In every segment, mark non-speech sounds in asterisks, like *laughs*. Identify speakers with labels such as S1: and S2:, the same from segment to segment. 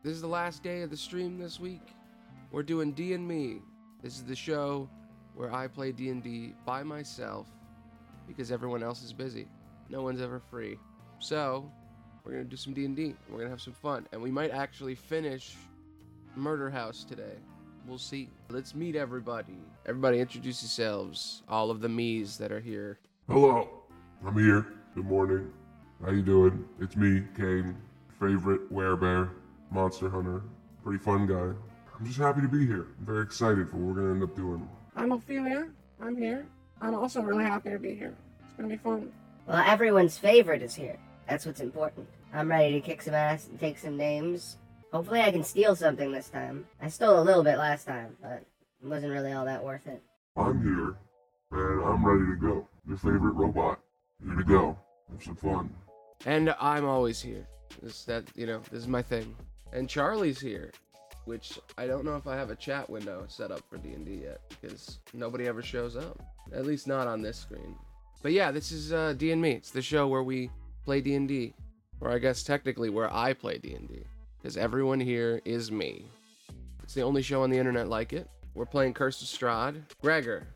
S1: This is the last day of the stream this week. We're doing D and Me. This is the show where I play D&D by myself because everyone else is busy. No one's ever free. So, we're going to do some D&D. We're going to have some fun and we might actually finish Murder House today. We'll see. Let's meet everybody. Everybody introduce yourselves. All of the me's that are here.
S2: Hello, I'm here. Good morning. How you doing? It's me, Kane, favorite werebear, monster hunter, pretty fun guy. I'm just happy to be here. I'm very excited for what we're gonna end up doing.
S3: I'm Ophelia. I'm here. I'm also really happy to be here. It's gonna be fun.
S4: Well, everyone's favorite is here. That's what's important. I'm ready to kick some ass and take some names. Hopefully, I can steal something this time. I stole a little bit last time, but it wasn't really all that worth it.
S2: I'm here, and I'm ready to go. Your favorite robot. Here to go. Have some fun.
S1: And I'm always here. This that you know, this is my thing. And Charlie's here, which I don't know if I have a chat window set up for D&D yet because nobody ever shows up. At least not on this screen. But yeah, this is uh, D and Me. It's the show where we play D&D, or I guess technically where I play D&D because everyone here is me. It's the only show on the internet like it. We're playing Curse of Strahd. Gregor,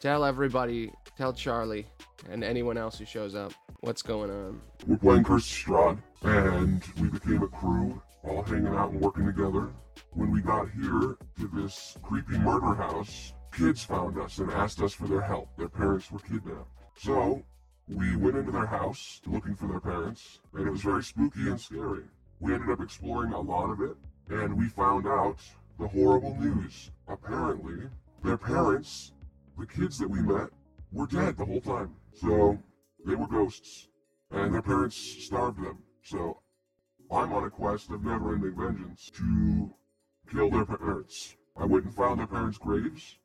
S1: tell everybody, tell Charlie, and anyone else who shows up what's going on.
S2: We're playing Curse of Strahd, and we became a crew, all hanging out and working together. When we got here to this creepy murder house, kids found us and asked us for their help. Their parents were kidnapped. So, we went into their house looking for their parents, and it was very spooky and scary. We ended up exploring a lot of it, and we found out the horrible news. Apparently, their parents, the kids that we met, were dead the whole time. So, they were ghosts, and their parents starved them. So, I'm on a quest of never ending vengeance to kill their parents. I went and found their parents' graves,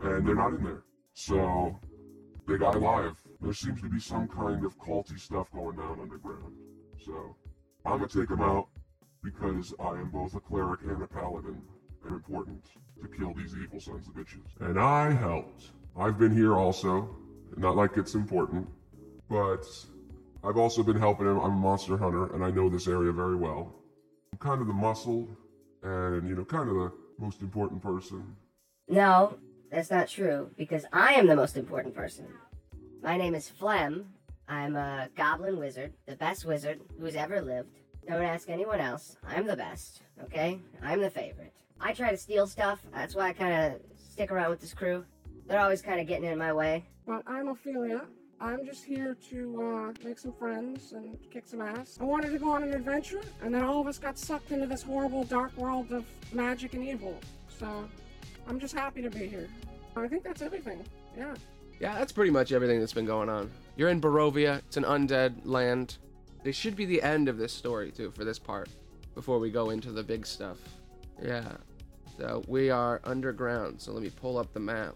S2: and they're not in there. So, they got alive. There seems to be some kind of culty stuff going down underground. So, I'm gonna take them out because I am both a cleric and a paladin, and important to kill these evil sons of bitches. And I helped. I've been here also. Not like it's important, but I've also been helping him. I'm a monster hunter, and I know this area very well. I'm kind of the muscle, and you know, kind of the most important person.
S4: No, that's not true, because I am the most important person. My name is Flem. I'm a goblin wizard, the best wizard who's ever lived. Don't ask anyone else. I'm the best, okay? I'm the favorite. I try to steal stuff, that's why I kind of stick around with this crew. They're always kind of getting in my way.
S3: But I'm Ophelia. I'm just here to uh, make some friends and kick some ass. I wanted to go on an adventure, and then all of us got sucked into this horrible dark world of magic and evil. So, I'm just happy to be here. I think that's everything. Yeah.
S1: Yeah, that's pretty much everything that's been going on. You're in Barovia. It's an undead land. This should be the end of this story too for this part before we go into the big stuff. Yeah. So we are underground. So let me pull up the map.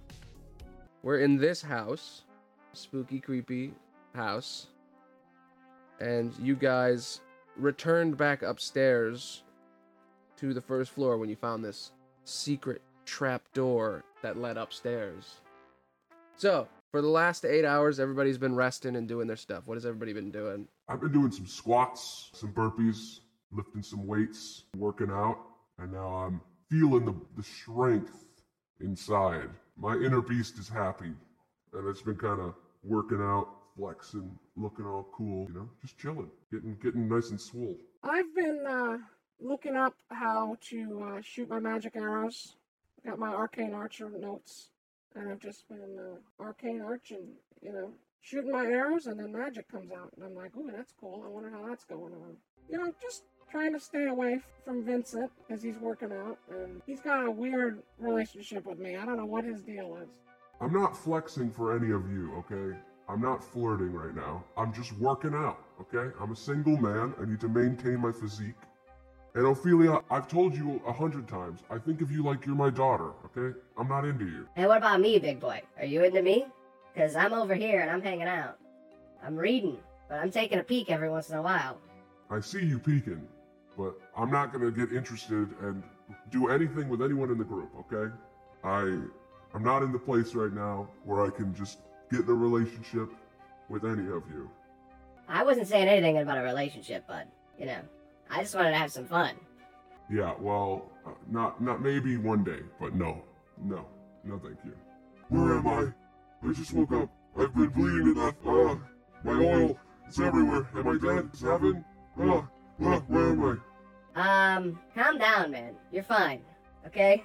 S1: We're in this house. Spooky creepy house. And you guys returned back upstairs to the first floor when you found this secret trap door that led upstairs. So, for the last eight hours, everybody's been resting and doing their stuff. What has everybody been doing?
S2: I've been doing some squats, some burpees, lifting some weights, working out, and now I'm feeling the, the strength inside. My inner beast is happy, and it's been kind of working out, flexing, looking all cool, you know, just chilling, getting getting nice and swole.
S3: I've been uh, looking up how to uh, shoot my magic arrows. Got my arcane archer notes, and I've just been uh, arcane arching, you know, shooting my arrows, and then magic comes out, and I'm like, ooh, that's cool. I wonder how that's going on. You know, just trying to stay away from Vincent as he's working out, and he's got a weird relationship with me. I don't know what his deal is.
S2: I'm not flexing for any of you, okay? I'm not flirting right now. I'm just working out, okay? I'm a single man. I need to maintain my physique. And Ophelia, I've told you a hundred times, I think of you like you're my daughter, okay? I'm not into you.
S4: Hey, what about me, big boy? Are you into me? Because I'm over here and I'm hanging out. I'm reading, but I'm taking a peek every once in a while.
S2: I see you peeking, but I'm not gonna get interested and do anything with anyone in the group, okay? I I'm not in the place right now where I can just get in a relationship with any of you.
S4: I wasn't saying anything about a relationship, bud. You know, I just wanted to have some fun.
S2: Yeah, well, uh, not not maybe one day, but no, no, no, thank you. Where am I? I just woke up. I've been bleeding to death. Ah, my oil, it's everywhere. Am I dead? Is heaven? Ah, ah, where am I?
S4: Um, calm down, man. You're fine. Okay?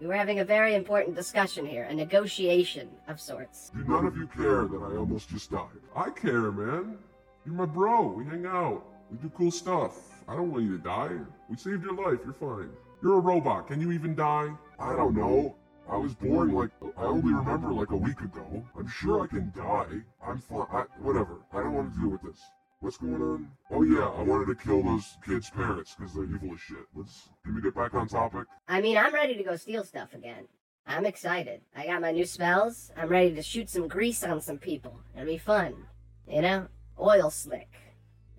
S4: We were having a very important discussion here, a negotiation of sorts.
S2: None of you care that I almost just died? I care, man. You're my bro. We hang out. We do cool stuff. I don't want you to die. We saved your life. You're fine. You're a robot. Can you even die? I don't know. I was born like I only remember like a week ago. I'm sure I can die. I'm fine. Whatever. I don't want to deal with this. What's going on? Oh yeah, I wanted to kill those kids' parents because they're evil as shit. Let's can we get back on topic?
S4: I mean, I'm ready to go steal stuff again. I'm excited. I got my new spells. I'm ready to shoot some grease on some people. It'll be fun. You know? Oil slick.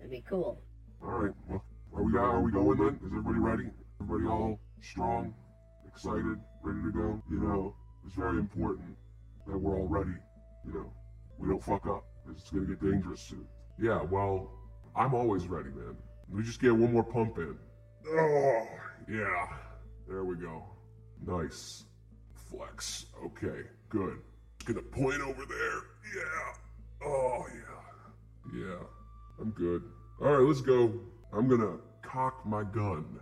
S4: It'll be cool.
S2: All right. Well, are we are we going then? Is everybody ready? Everybody all strong, excited, ready to go? You know, it's very important that we're all ready. You know, we don't fuck up. It's gonna get dangerous soon. Yeah. Well, I'm always ready, man. We just get one more pump in. Oh, yeah. There we go. Nice. Flex. Okay. Good. Just gonna point over there. Yeah. Oh yeah. Yeah. I'm good. All right, let's go. I'm gonna cock my gun.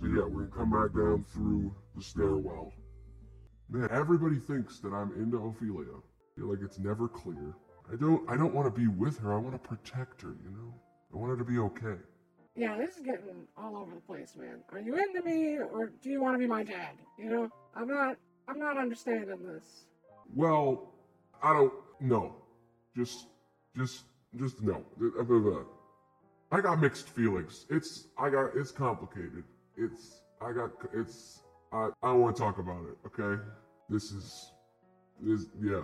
S2: So yeah, we're gonna come back down through the stairwell. Man, everybody thinks that I'm into Ophelia. I feel like it's never clear. I don't. I don't want to be with her. I want to protect her. You know. I want her to be okay.
S3: Yeah, this is getting all over the place, man. Are you into me, or do you want to be my dad? You know, I'm not. I'm not understanding this.
S2: Well, I don't know. Just, just, just no. I got mixed feelings. It's, I got, it's complicated. It's, I got, it's, I, I don't want to talk about it. Okay, this is, this, yeah.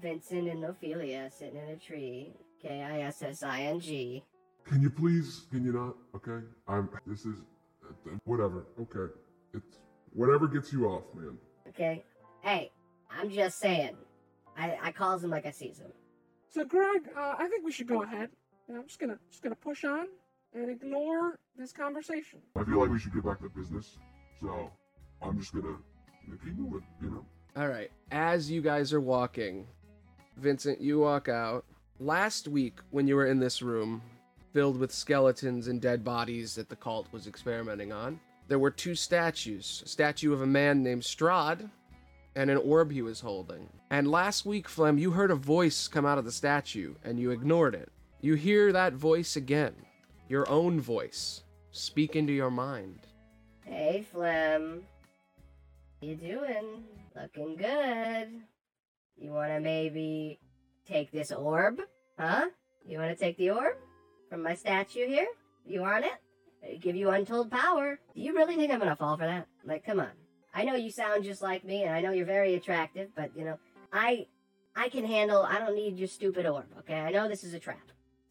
S4: Vincent and Ophelia sitting in a tree. K I S S I N G.
S2: Can you please? Can you not? Okay, I'm. This is, uh, whatever. Okay, it's whatever gets you off, man.
S4: Okay? Hey, I'm just saying. I, I calls him like I sees him.
S3: So, Greg, uh, I think we should go ahead. And I'm just gonna just gonna push on and ignore this conversation.
S2: I feel like we should get back to business. So I'm just gonna, gonna keep moving. You know.
S1: All right. As you guys are walking, Vincent, you walk out. Last week, when you were in this room, filled with skeletons and dead bodies that the cult was experimenting on, there were two statues a statue of a man named Strahd and an orb he was holding. And last week, Flem, you heard a voice come out of the statue and you ignored it. You hear that voice again, your own voice, speak into your mind.
S4: Hey, Flem. You doing? Looking good. You wanna maybe take this orb? Huh? You wanna take the orb? From my statue here? You want it? Give you untold power. Do you really think I'm gonna fall for that? Like, come on. I know you sound just like me, and I know you're very attractive, but you know, I I can handle I don't need your stupid orb, okay? I know this is a trap.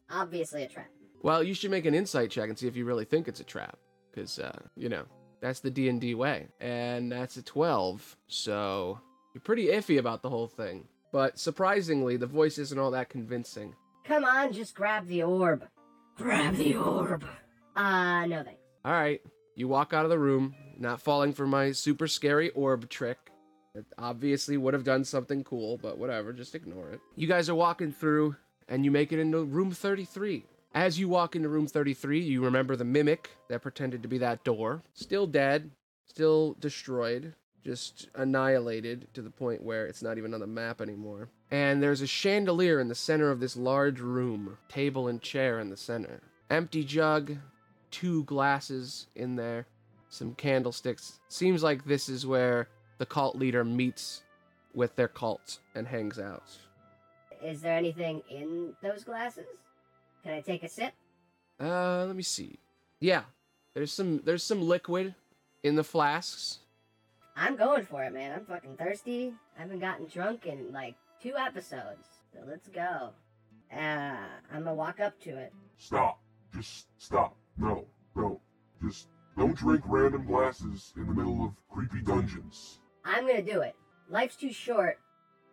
S4: Obviously a trap.
S1: Well, you should make an insight check and see if you really think it's a trap, because uh, you know that's the D and D way, and that's a twelve. So you're pretty iffy about the whole thing. But surprisingly, the voice isn't all that convincing.
S4: Come on, just grab the orb. Grab the orb. Uh, no thanks.
S1: All right, you walk out of the room, not falling for my super scary orb trick. It obviously would have done something cool, but whatever, just ignore it. You guys are walking through, and you make it into room 33. As you walk into room 33, you remember the mimic that pretended to be that door. Still dead, still destroyed, just annihilated to the point where it's not even on the map anymore. And there's a chandelier in the center of this large room, table and chair in the center. Empty jug, two glasses in there, some candlesticks. Seems like this is where the cult leader meets with their cult and hangs out.
S4: Is there anything in those glasses? Can I take a sip?
S1: Uh, let me see. Yeah, there's some there's some liquid in the flasks.
S4: I'm going for it, man. I'm fucking thirsty. I haven't gotten drunk in like two episodes. So let's go. Uh, I'm gonna walk up to it.
S2: Stop. Just stop. No, no. Just don't drink random glasses in the middle of creepy dungeons.
S4: I'm gonna do it. Life's too short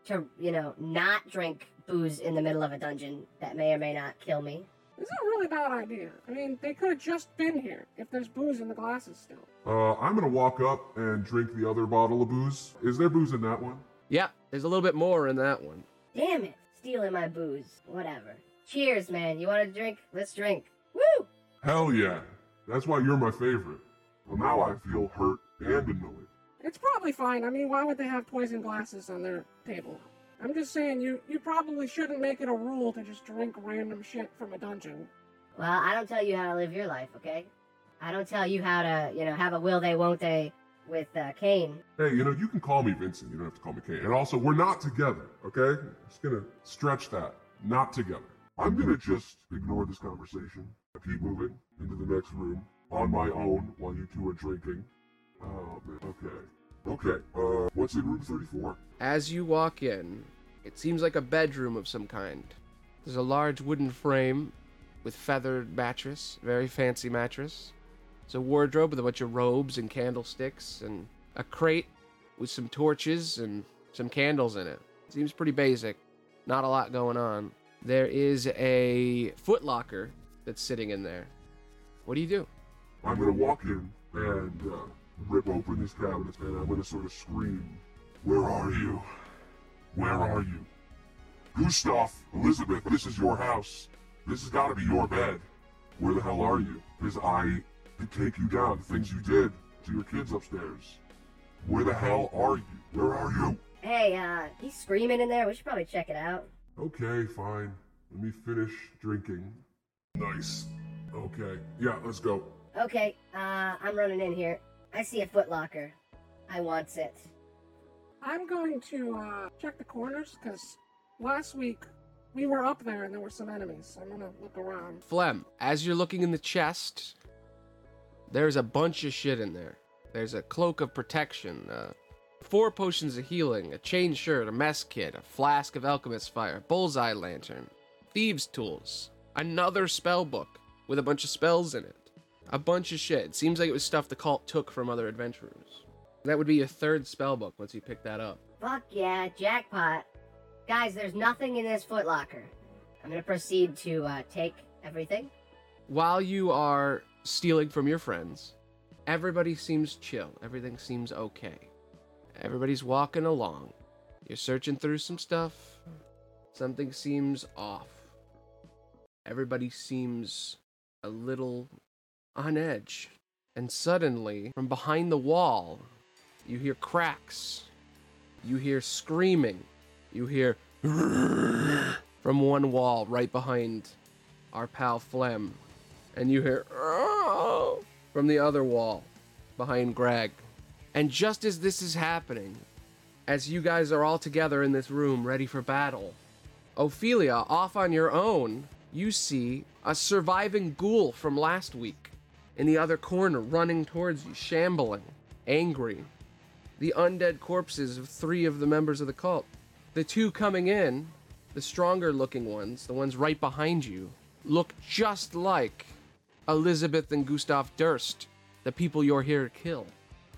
S4: to, you know, not drink booze in the middle of a dungeon that may or may not kill me.
S3: This is a really bad idea. I mean, they could have just been here if there's booze in the glasses still.
S2: Uh, I'm gonna walk up and drink the other bottle of booze. Is there booze in that one?
S1: Yeah, there's a little bit more in that one.
S4: Damn it. Stealing my booze. Whatever. Cheers, man. You want a drink? Let's drink. Woo!
S2: Hell yeah. That's why you're my favorite. Well, now I feel hurt and annoyed.
S3: It's probably fine. I mean, why would they have poison glasses on their table? I'm just saying, you, you probably shouldn't make it a rule to just drink random shit from a dungeon.
S4: Well, I don't tell you how to live your life, okay? I don't tell you how to, you know, have a will they, won't they with uh, Kane.
S2: Hey, you know, you can call me Vincent. You don't have to call me Kane. And also, we're not together, okay? Just gonna stretch that. Not together. I'm gonna just ignore this conversation. I keep moving into the next room on my own while you two are drinking. Oh, man. Okay. Okay. Uh, what's in room 34?
S1: As you walk in, it seems like a bedroom of some kind. There's a large wooden frame with feathered mattress, very fancy mattress. There's a wardrobe with a bunch of robes and candlesticks, and a crate with some torches and some candles in it. Seems pretty basic. Not a lot going on. There is a footlocker that's sitting in there. What do you do?
S2: I'm gonna walk in and uh, rip open these cabinets, and I'm gonna sort of scream, Where are you? Where are you? Gustav, Elizabeth, this is your house. This has gotta be your bed. Where the hell are you? Because I could take you down, the things you did to your kids upstairs. Where the hell are you? Where are you?
S4: Hey, uh, he's screaming in there. We should probably check it out.
S2: Okay, fine. Let me finish drinking. Nice. Okay. Yeah, let's go.
S4: Okay, uh, I'm running in here. I see a footlocker. I wants it.
S3: I'm going to uh, check the corners because last week we were up there and there were some enemies. So I'm gonna look around.
S1: Flem, as you're looking in the chest, there's a bunch of shit in there. There's a cloak of protection, uh, four potions of healing, a chain shirt, a mess kit, a flask of alchemist fire, bullseye lantern, thieves' tools, another spell book with a bunch of spells in it, a bunch of shit. It seems like it was stuff the cult took from other adventurers. That would be your third spell book once you pick that up.
S4: Fuck yeah, jackpot. Guys, there's nothing in this footlocker. I'm gonna proceed to, uh, take everything.
S1: while you are stealing from your friends, everybody seems chill. Everything seems okay. Everybody's walking along. You're searching through some stuff. Something seems off. Everybody seems a little on edge. And suddenly, from behind the wall, you hear cracks. You hear screaming. You hear *laughs* from one wall right behind our pal Flem. And you hear *laughs* from the other wall behind Greg. And just as this is happening, as you guys are all together in this room ready for battle, Ophelia, off on your own, you see a surviving ghoul from last week in the other corner running towards you, shambling, angry. The undead corpses of three of the members of the cult. The two coming in, the stronger looking ones, the ones right behind you, look just like Elizabeth and Gustav Durst, the people you're here to kill.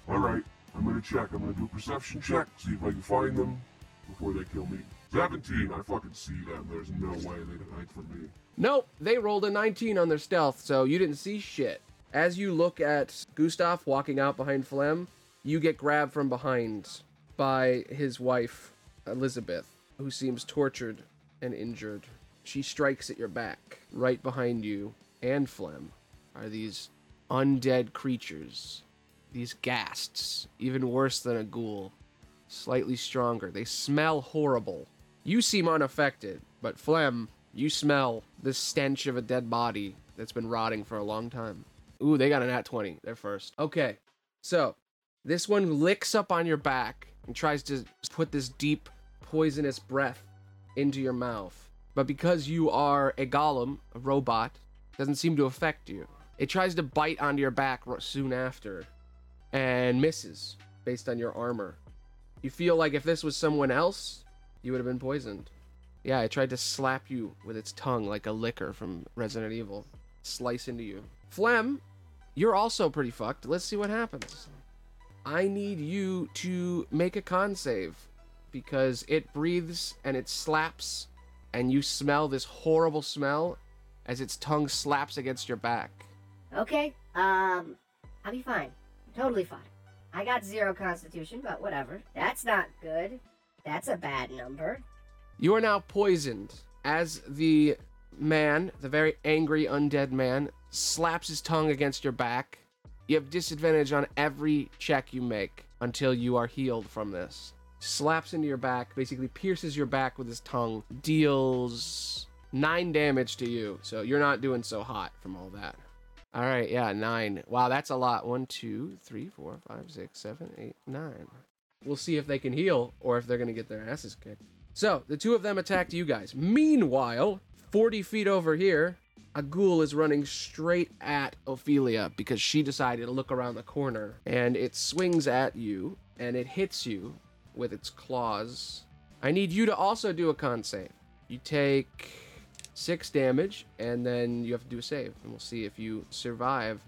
S2: Alright, I'm gonna check. I'm gonna do a perception check, see if I can find them before they kill me. 17, I fucking see them. There's no way they can hide from me.
S1: Nope, they rolled a 19 on their stealth, so you didn't see shit. As you look at Gustav walking out behind Flem, you get grabbed from behind by his wife, Elizabeth, who seems tortured and injured. She strikes at your back. Right behind you and Flem are these undead creatures. These ghasts, even worse than a ghoul. Slightly stronger. They smell horrible. You seem unaffected, but Flem, you smell the stench of a dead body that's been rotting for a long time. Ooh, they got an at 20. They're first. Okay, so this one licks up on your back and tries to put this deep, poisonous breath into your mouth. But because you are a golem, a robot, doesn't seem to affect you. It tries to bite onto your back soon after and misses based on your armor. You feel like if this was someone else, you would have been poisoned. Yeah, it tried to slap you with its tongue like a Licker from Resident Evil. Slice into you. Flem, you're also pretty fucked. Let's see what happens. I need you to make a con save because it breathes and it slaps and you smell this horrible smell as its tongue slaps against your back.
S4: Okay, um, I'll be fine. Totally fine. I got zero constitution, but whatever. That's not good. That's a bad number.
S1: You are now poisoned as the man, the very angry undead man, slaps his tongue against your back. You have disadvantage on every check you make until you are healed from this. Slaps into your back, basically pierces your back with his tongue, deals nine damage to you. So you're not doing so hot from all that. All right, yeah, nine. Wow, that's a lot. One, two, three, four, five, six, seven, eight, nine. We'll see if they can heal or if they're gonna get their asses kicked. So the two of them attacked you guys. Meanwhile, 40 feet over here, a ghoul is running straight at Ophelia because she decided to look around the corner and it swings at you and it hits you with its claws. I need you to also do a con save. You take six damage and then you have to do a save and we'll see if you survive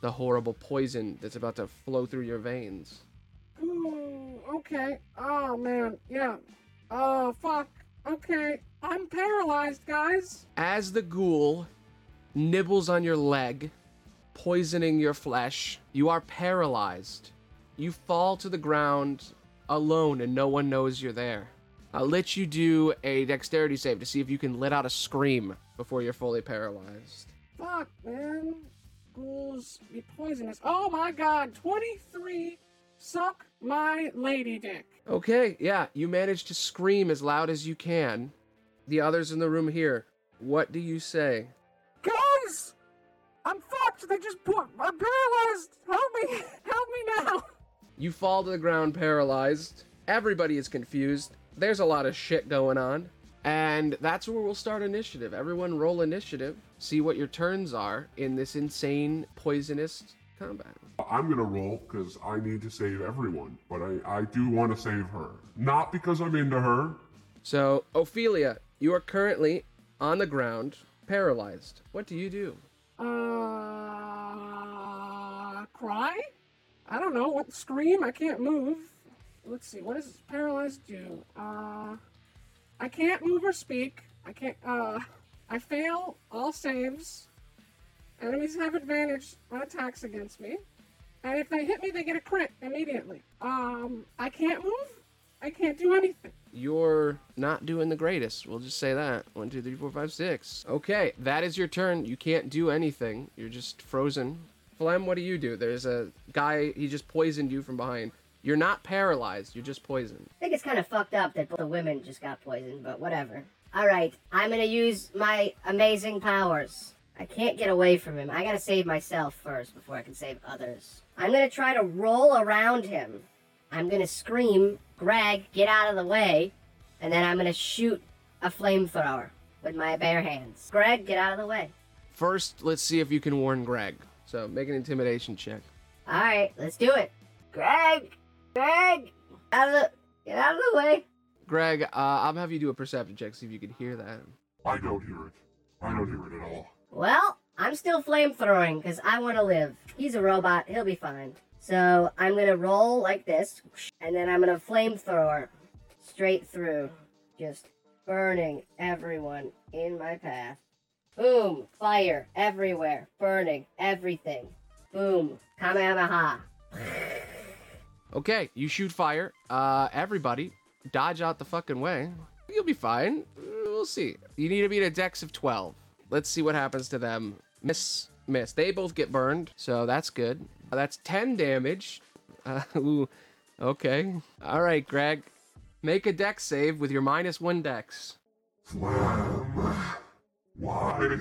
S1: the horrible poison that's about to flow through your veins.
S3: Ooh, okay. Oh man, yeah. Oh fuck. Okay, I'm paralyzed, guys.
S1: As the ghoul nibbles on your leg, poisoning your flesh, you are paralyzed. You fall to the ground alone and no one knows you're there. I'll let you do a dexterity save to see if you can let out a scream before you're fully paralyzed.
S3: Fuck, man. Ghouls be poisonous. Oh my god, 23. Suck my lady dick.
S1: Okay, yeah, you manage to scream as loud as you can. The others in the room here, what do you say?
S3: Guys! I'm fucked. They just put. I'm paralyzed. Help me. *laughs* Help me now.
S1: You fall to the ground paralyzed. Everybody is confused. There's a lot of shit going on. And that's where we'll start initiative. Everyone roll initiative. See what your turns are in this insane poisonous combat.
S2: I'm gonna roll because I need to save everyone, but I, I do want to save her. Not because I'm into her.
S1: So, Ophelia, you are currently on the ground, paralyzed. What do you do?
S3: Uh. Cry? I don't know. What? Scream? I can't move. Let's see. What does paralyzed do? Uh. I can't move or speak. I can't. Uh. I fail all saves. Enemies have advantage on attacks against me. And if they hit me, they get a crit immediately. Um, I can't move. I can't do anything.
S1: You're not doing the greatest. We'll just say that. One, two, three, four, five, six. Okay, that is your turn. You can't do anything. You're just frozen. Flem, what do you do? There's a guy, he just poisoned you from behind. You're not paralyzed, you're just poisoned.
S4: I think it's kind of fucked up that the women just got poisoned, but whatever. Alright, I'm gonna use my amazing powers. I can't get away from him. I gotta save myself first before I can save others. I'm gonna try to roll around him. I'm gonna scream, Greg, get out of the way, and then I'm gonna shoot a flamethrower with my bare hands. Greg, get out of the way.
S1: First, let's see if you can warn Greg. So make an intimidation check.
S4: Alright, let's do it. Greg! Greg! Out of the, get out of the way.
S1: Greg, uh, I'll have you do a perception check, see if you can hear that.
S2: I don't hear it. I don't hear it at all.
S4: Well, I'm still flamethrowing because I want to live. He's a robot. He'll be fine. So I'm to roll like this, and then I'm to flamethrower straight through, just burning everyone in my path. Boom! Fire everywhere. Burning everything. Boom! Kamehameha.
S1: Okay, you shoot fire. Uh, everybody, dodge out the fucking way. You'll be fine. We'll see. You need to beat a dex of 12. Let's see what happens to them. Miss, miss. They both get burned, so that's good. Uh, that's 10 damage. *laughs* Uh, ooh, okay. All right, Greg. Make a dex save with your minus one dex.
S2: Flam. Why?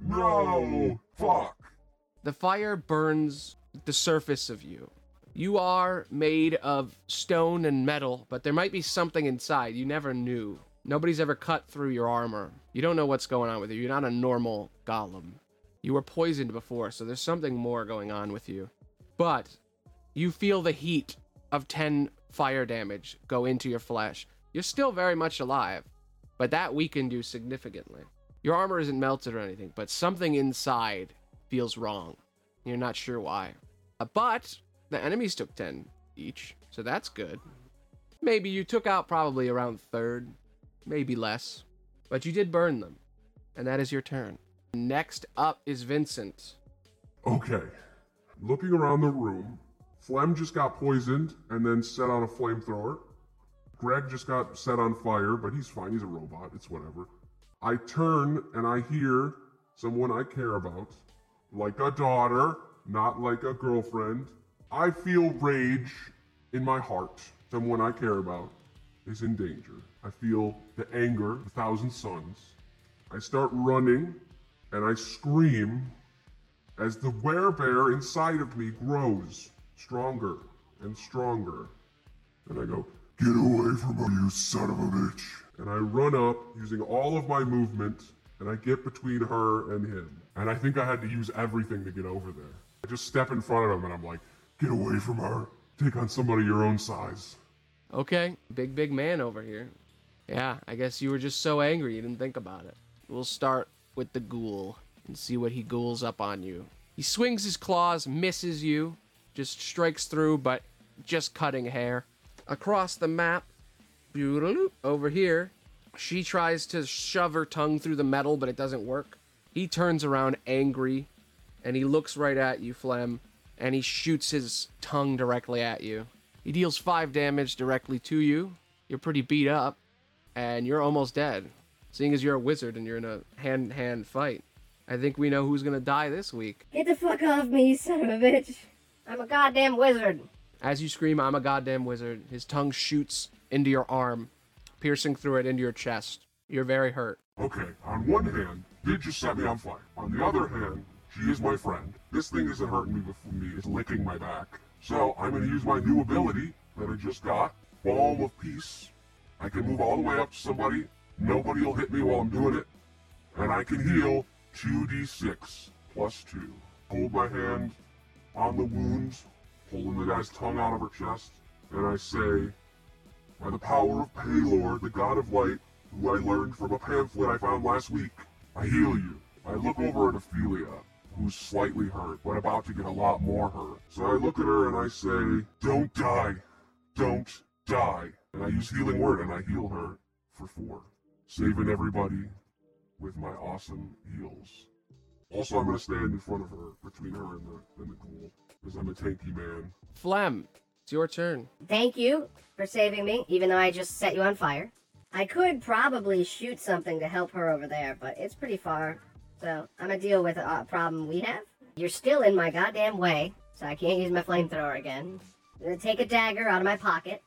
S2: No! Fuck!
S1: The fire burns the surface of you. You are made of stone and metal, but there might be something inside. You never knew. Nobody's ever cut through your armor. You don't know what's going on with you. You're not a normal golem. You were poisoned before, so there's something more going on with you. But you feel the heat of 10 fire damage go into your flesh. You're still very much alive, but that weakened you significantly. Your armor isn't melted or anything, but something inside feels wrong. You're not sure why. Uh, But the enemies took 10 each, so that's good. Maybe you took out probably around third, maybe less. But you did burn them, and that is your turn. Next up is Vincent.
S2: Okay. Looking around the room, Flem just got poisoned and then set on a flamethrower. Greg just got set on fire, but he's fine. He's a robot. It's whatever. I turn and I hear someone I care about, like a daughter, not like a girlfriend. I feel rage in my heart. Someone I care about is in danger. I feel the anger of a thousand suns. I start running and I scream as the werebear inside of me grows stronger and stronger. And I go, Get away from her, you son of a bitch. And I run up using all of my movement and I get between her and him. And I think I had to use everything to get over there. I just step in front of him and I'm like, Get away from her. Take on somebody your own size.
S1: Okay, big, big man over here. Yeah, I guess you were just so angry you didn't think about it. We'll start with the ghoul and see what he ghouls up on you. He swings his claws, misses you, just strikes through, but just cutting hair. Across the map, over here, she tries to shove her tongue through the metal, but it doesn't work. He turns around angry, and he looks right at you, Flem, and he shoots his tongue directly at you. He deals five damage directly to you. You're pretty beat up, and you're almost dead. Seeing as you're a wizard and you're in a hand to hand fight, I think we know who's gonna die this week.
S4: Get the fuck off me, you son of a bitch. I'm a goddamn wizard.
S1: As you scream, I'm a goddamn wizard, his tongue shoots into your arm, piercing through it into your chest. You're very hurt.
S2: Okay, on one hand, did just set me on fire. On the other hand, she is my friend. This thing isn't hurting me before me, it's licking my back. So I'm gonna use my new ability that I just got, Balm of Peace. I can move all the way up to somebody, nobody will hit me while I'm doing it, and I can heal 2d6 plus 2. Hold my hand on the wounds, pulling the guy's tongue out of her chest, and I say, By the power of Pelor, the god of light, who I learned from a pamphlet I found last week, I heal you. I look over at Ophelia, who's slightly hurt, but about to get a lot more hurt. So I look at her and I say, Don't die. Don't die. And I use healing word and I heal her for four. Saving everybody with my awesome heals. Also, I'm gonna stand in front of her, between her and the, and the ghoul, because I'm a tanky man.
S1: Flem, it's your turn.
S4: Thank you for saving me, even though I just set you on fire. I could probably shoot something to help her over there, but it's pretty far. So I'm gonna deal with a problem we have. You're still in my goddamn way, so I can't use my flamethrower again. I'm gonna take a dagger out of my pocket.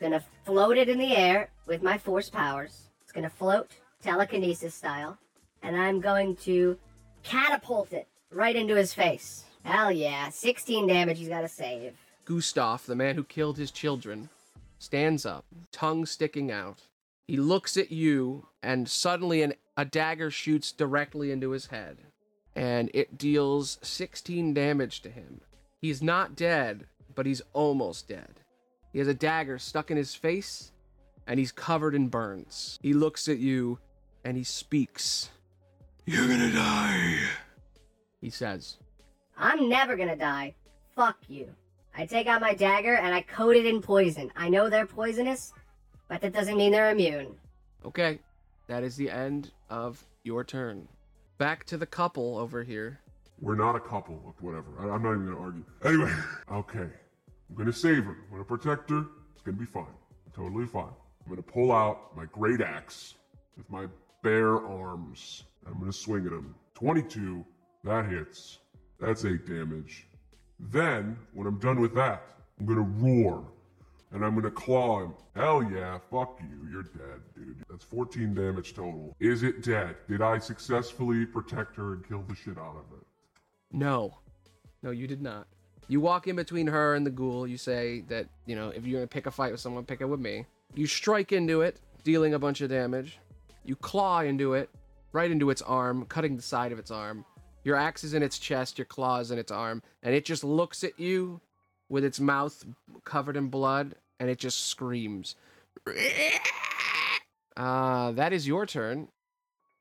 S4: Gonna float it in the air with my force powers. It's gonna float telekinesis style, and I'm going to catapult it right into his face. Hell yeah, 16 damage he's gotta save.
S1: Gustav, the man who killed his children, stands up, tongue sticking out. He looks at you, and suddenly an, a dagger shoots directly into his head, and it deals 16 damage to him. He's not dead, but he's almost dead. He has a dagger stuck in his face, and he's covered in burns. He looks at you, and he speaks. You're gonna die, he says.
S4: I'm never gonna die. Fuck you. I take out my dagger and I coat it in poison. I know they're poisonous, but that doesn't mean they're immune.
S1: Okay, that is the end of your turn. Back to the couple over here.
S2: We're not a couple, whatever. I, I'm not even gonna argue. Anyway, *laughs* okay. I'm gonna save her. I'm gonna protect her. It's gonna be fine. Totally fine. I'm gonna pull out my great axe with my bare arms. I'm gonna swing at him. 22. That hits. That's 8 damage. Then, when I'm done with that, I'm gonna roar. And I'm gonna claw him. Hell yeah, fuck you. You're dead, dude. That's 14 damage total. Is it dead? Did I successfully protect her and kill the shit out of it?
S1: No. No, you did not. You walk in between her and the ghoul. You say that, you know, if you're to pick a fight with someone, pick it with me. You strike into it, dealing a bunch of damage. You claw into it, right into its arm, cutting the side of its arm. Your axe is in its chest, your claws in its arm, and it just looks at you with its mouth covered in blood, and it just screams. *laughs* Uh, that is your turn,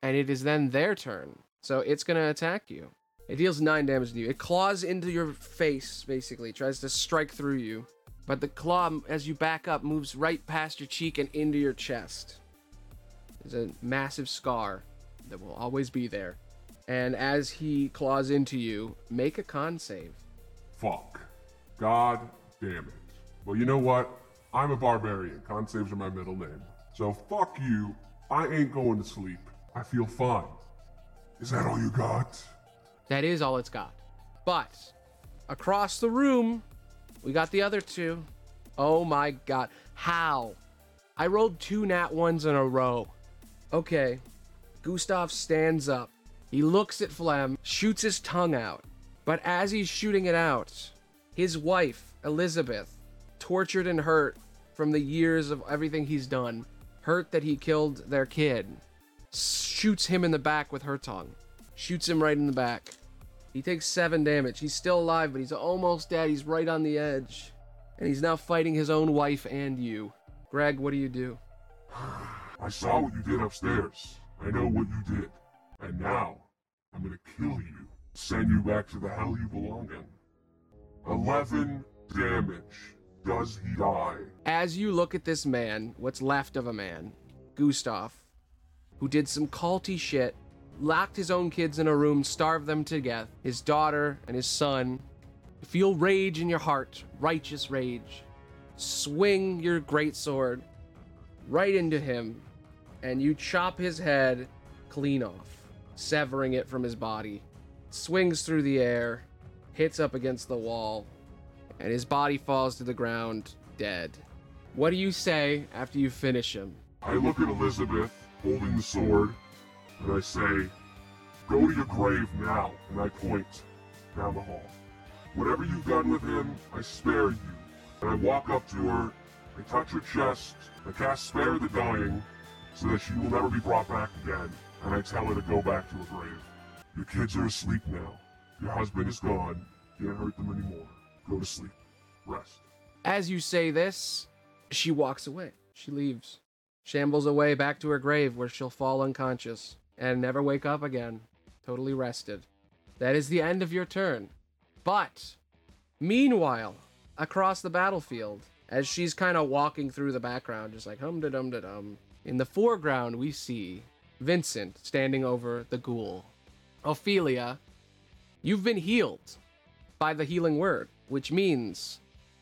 S1: and it is then their turn. So it's to attack you. It deals 9 damage to you. It claws into your face, basically, tries to strike through you. But the claw, as you back up, moves right past your cheek and into your chest. There's a massive scar that will always be there. And as he claws into you, make a con save.
S2: Fuck. God damn it. Well, you know what? I'm a barbarian. Con saves are my middle name. So fuck you. I ain't going to sleep. I feel fine. Is that all you got?
S1: That is all it's got. But across the room, we got the other two. Oh my god. How? I rolled two nat ones in a row. Okay. Gustav stands up. He looks at Flem, shoots his tongue out. But as he's shooting it out, his wife, Elizabeth, tortured and hurt from the years of everything he's done, hurt that he killed their kid, shoots him in the back with her tongue. Shoots him right in the back. He takes seven damage. He's still alive, but he's almost dead. He's right on the edge. And he's now fighting his own wife and you. Greg, what do you do? *sighs*
S2: I saw what you did upstairs. I know what you did. And now, I'm gonna kill you. Send you back to the hell you belong in. 11 damage. Does he die?
S1: As you look at this man, what's left of a man, Gustav, who did some culty shit, locked his own kids in a room, starved them to death, his daughter and his son, feel rage in your heart, righteous rage. Swing your great sword right into him, and you chop his head clean off, severing it from his body. Swings through the air, hits up against the wall, and his body falls to the ground dead. What do you say after you finish him?
S2: I look at Elizabeth holding the sword, and I say, Go to your grave now, and I point down the hall. Whatever you've done with him, I spare you. And I walk up to her, I touch her chest, I cast Spare the Dying, so that she will never be brought back again, and I tell her to go back to her grave. Your kids are asleep now. Your husband is gone. Can't hurt them anymore. Go to sleep. Rest.
S1: As you say this, she walks away. She leaves, shambles away back to her grave where she'll fall unconscious and never wake up again, totally rested. That is the end of your turn. But, meanwhile, across the battlefield, as she's kind of walking through the background, just like hum da dum da dum, in the foreground we see Vincent standing over the ghoul. Ophelia, you've been healed by the healing word, which means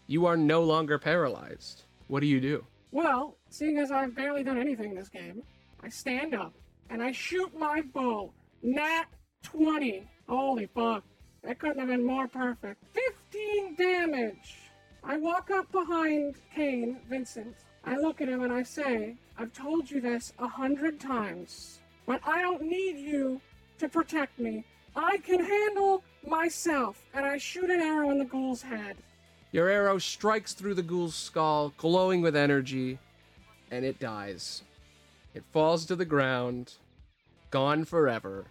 S1: you are no longer paralyzed. What do you do?
S3: Well, seeing as I've barely done anything this game, I stand up and I shoot my bow. Nat 20. Holy fuck. That couldn't have been more perfect. 15 damage. I walk up behind Kane, Vincent. I look at him and I say, I've told you this a hundred times, but I don't need you to protect me. I can handle myself. And I shoot an arrow in the ghoul's head.
S1: Your arrow strikes through the ghoul's skull, glowing with energy, and it dies. It falls to the ground, gone forever.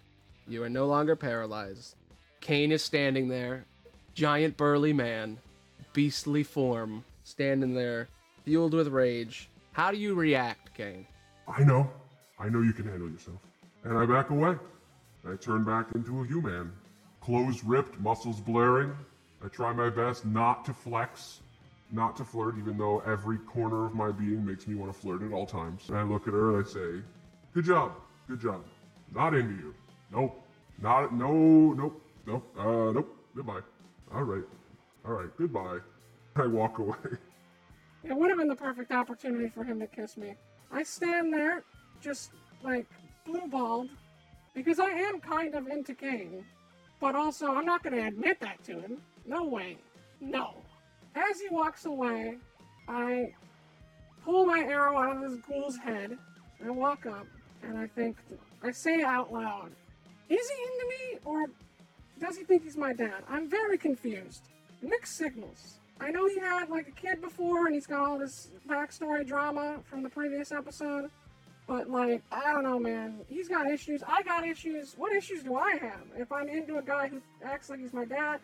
S1: You are no longer paralyzed. Kane is standing there, giant burly man, beastly form, standing there, fueled with rage. How do you react, Kane?
S2: I know. I know you can handle yourself. And I back away. I turn back into a human. Clothes ripped, muscles blaring. I try my best not to flex, not to flirt, even though every corner of my being makes me want to flirt at all times. And I look at her and I say, Good job, good job. Not into you. Nope. Not, no, nope, nope, uh, nope. Goodbye. All right. All right, goodbye. *laughs* I walk away.
S3: It would have been the perfect opportunity for him to kiss me. I stand there, just like blue balled, because I am kind of into Kane. But also, I'm not going to admit that to him. No way. No. As he walks away, I pull my arrow out of this ghoul's head. I walk up, and I think, I say out loud, Is he into me, or does he think he's my dad? I'm very confused. Mixed signals. I know he had like a kid before and he's got all this backstory drama from the previous episode. But like, I don't know, man. He's got issues. I got issues. What issues do I have? If I'm into a guy who acts like he's my dad,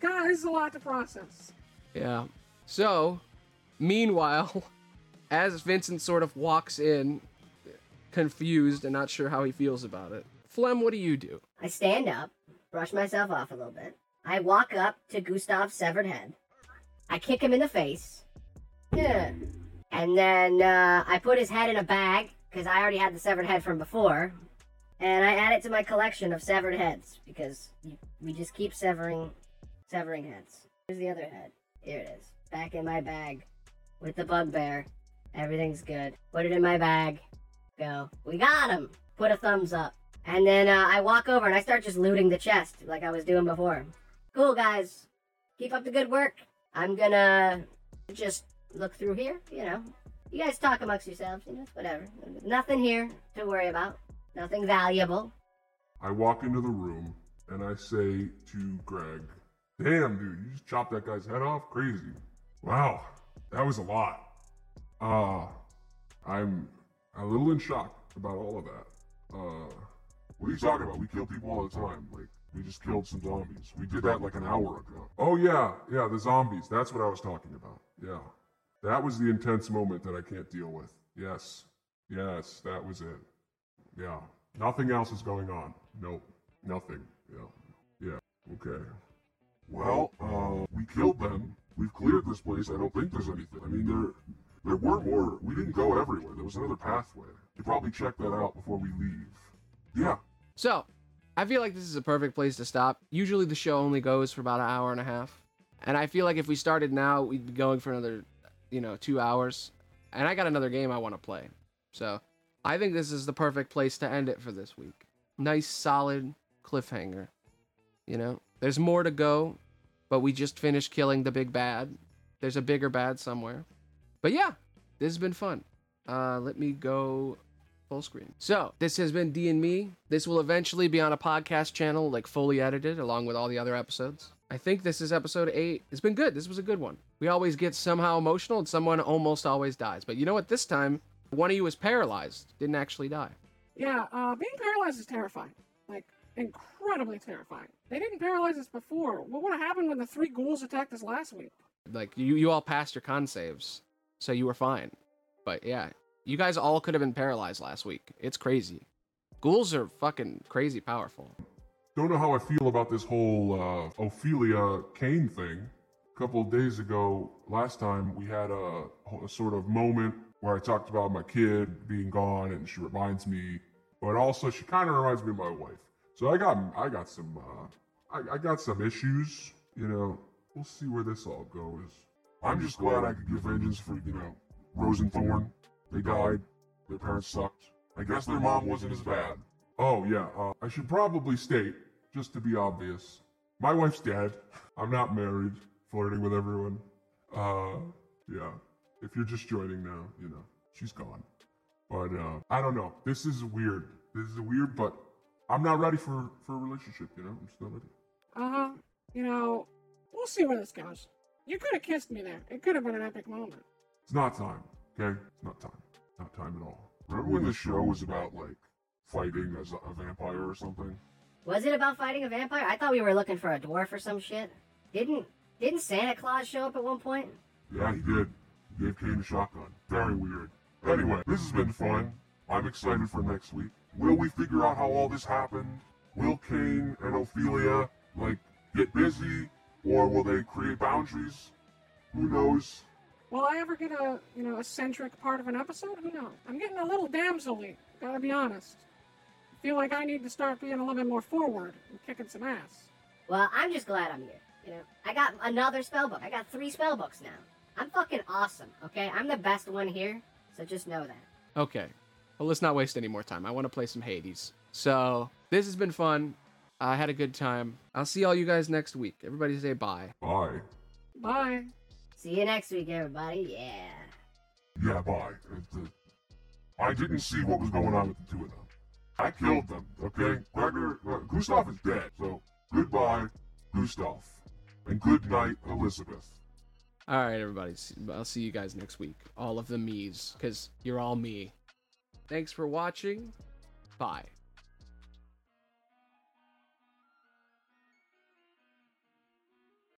S3: God, this is a lot to process.
S1: Yeah. So, meanwhile, *laughs* as Vincent sort of walks in, confused and not sure how he feels about it, Flem, what do you do?
S4: I stand up, brush myself off a little bit. I walk up to Gustav's severed head. I kick him in the face. Yeah. And then uh, I put his head in a bag because I already had the severed head from before. and I add it to my collection of severed heads because we just keep severing, severing heads. Here's the other head. Here it is, back in my bag, with the bugbear. Everything's good. Put it in my bag. Go. We got him. Put a thumbs up. And then uh, I walk over and I start just looting the chest like I was doing before. Cool guys. Keep up the good work. I'm gonna just look through here. You know, you guys talk amongst yourselves. You know, whatever. Nothing here to worry about. Nothing valuable.
S2: I walk into the room and I say to Greg, Damn, dude, you just chopped that guy's head off? Crazy. Wow, that was a lot. Uh, I'm a little in shock about all of that. Uh, what are you talking about? We kill people all the time. Like, we just killed some zombies. We did that like an hour ago. Oh, yeah, yeah, the zombies. That's what I was talking about. Yeah. That was the intense moment that I can't deal with. Yes. Yes, that was it. Yeah. Nothing else is going on. Nope. Nothing. Yeah. Yeah. Okay. Well, uh, we killed them. We've cleared this place. I don't think there's anything. I mean, there, there were more. We didn't go everywhere. There was another pathway. You probably check that out before we leave. Yeah.
S1: So, I feel like this is a perfect place to stop. Usually the show only goes for about an hour and a half. And I feel like if we started now, we'd be going for another, you know, two hours. And I got another game I want to play. So, I think this is the perfect place to end it for this week. Nice, solid cliffhanger. You know, there's more to go, but we just finished killing the big bad. There's a bigger bad somewhere. But yeah, this has been fun. Uh, let me go full screen. So this has been D and Me. This will eventually be on a podcast channel, like fully edited, along with all the other episodes. I think this is episode eight. It's been good. This was a good one. We always get somehow emotional, and someone almost always dies. But you know what? This time, one of you was paralyzed. Didn't actually die.
S3: Yeah, uh, being paralyzed is terrifying. Like, incredibly terrifying. They didn't paralyze us before. What would have happened when the three ghouls attacked us last week?
S1: Like you, you all passed your con saves, so you were fine. But yeah, you guys all could have been paralyzed last week. It's crazy. Ghouls are fucking crazy powerful.
S2: Don't know how I feel about this whole uh, Ophelia Kane thing. A couple of days ago, last time, we had a, a sort of moment where I talked about my kid being gone, and she reminds me, but also she kind of reminds me of my wife. So I got I got some uh, I, I got some issues. You know, we'll see where this all goes. I'm just glad I could get vengeance for you know Rose and Thorn. They died. Their parents sucked. I guess their mom wasn't as bad. Oh yeah, uh, I should probably state, just to be obvious, my wife's dead. I'm not married, flirting with everyone. Uh, yeah. If you're just joining now, you know, she's gone. But uh, I don't know. This is weird. This is weird, but I'm not ready for for a relationship. You know, I'm just not ready.
S3: Uh huh. You know, we'll see where this goes. You could have kissed me there. It could have been an epic moment.
S2: It's not time. Okay, it's not time. Not time at all. Remember when the show was about like fighting as a, a vampire or something?
S4: Was it about fighting a vampire? I thought we were looking for a dwarf or some shit. Didn't didn't Santa Claus show up at one point?
S2: Yeah, he did. He gave Kane a shotgun. Very weird. Anyway, this has been fun. I'm excited for next week. Will we figure out how all this happened? Will Kane and Ophelia, like, get busy? Or will they create boundaries? Who knows?
S3: Will I ever get a, you know, eccentric part of an episode? Who knows? I'm getting a little damselly, gotta be honest. I feel like I need to start being a little bit more forward and kicking some ass.
S4: Well, I'm just glad I'm here. You know, I got another spell book. I got three spell books now. I'm fucking awesome. Okay, I'm the best one here. So just know that.
S1: Okay. Well, let's not waste any more time. I want to play some Hades. So, this has been fun. I had a good time. I'll see all you guys next week. Everybody say bye.
S2: Bye.
S3: Bye.
S4: See you next week, everybody. Yeah.
S2: Yeah, bye. I didn't see what was going on with the two of them. I killed them, okay? Gregor, uh, Gustav is dead, so goodbye, Gustav. And good night, Elizabeth.
S1: All right, everybody. I'll see you guys next week. All of the me's, because you're all me. Thanks for watching. Bye.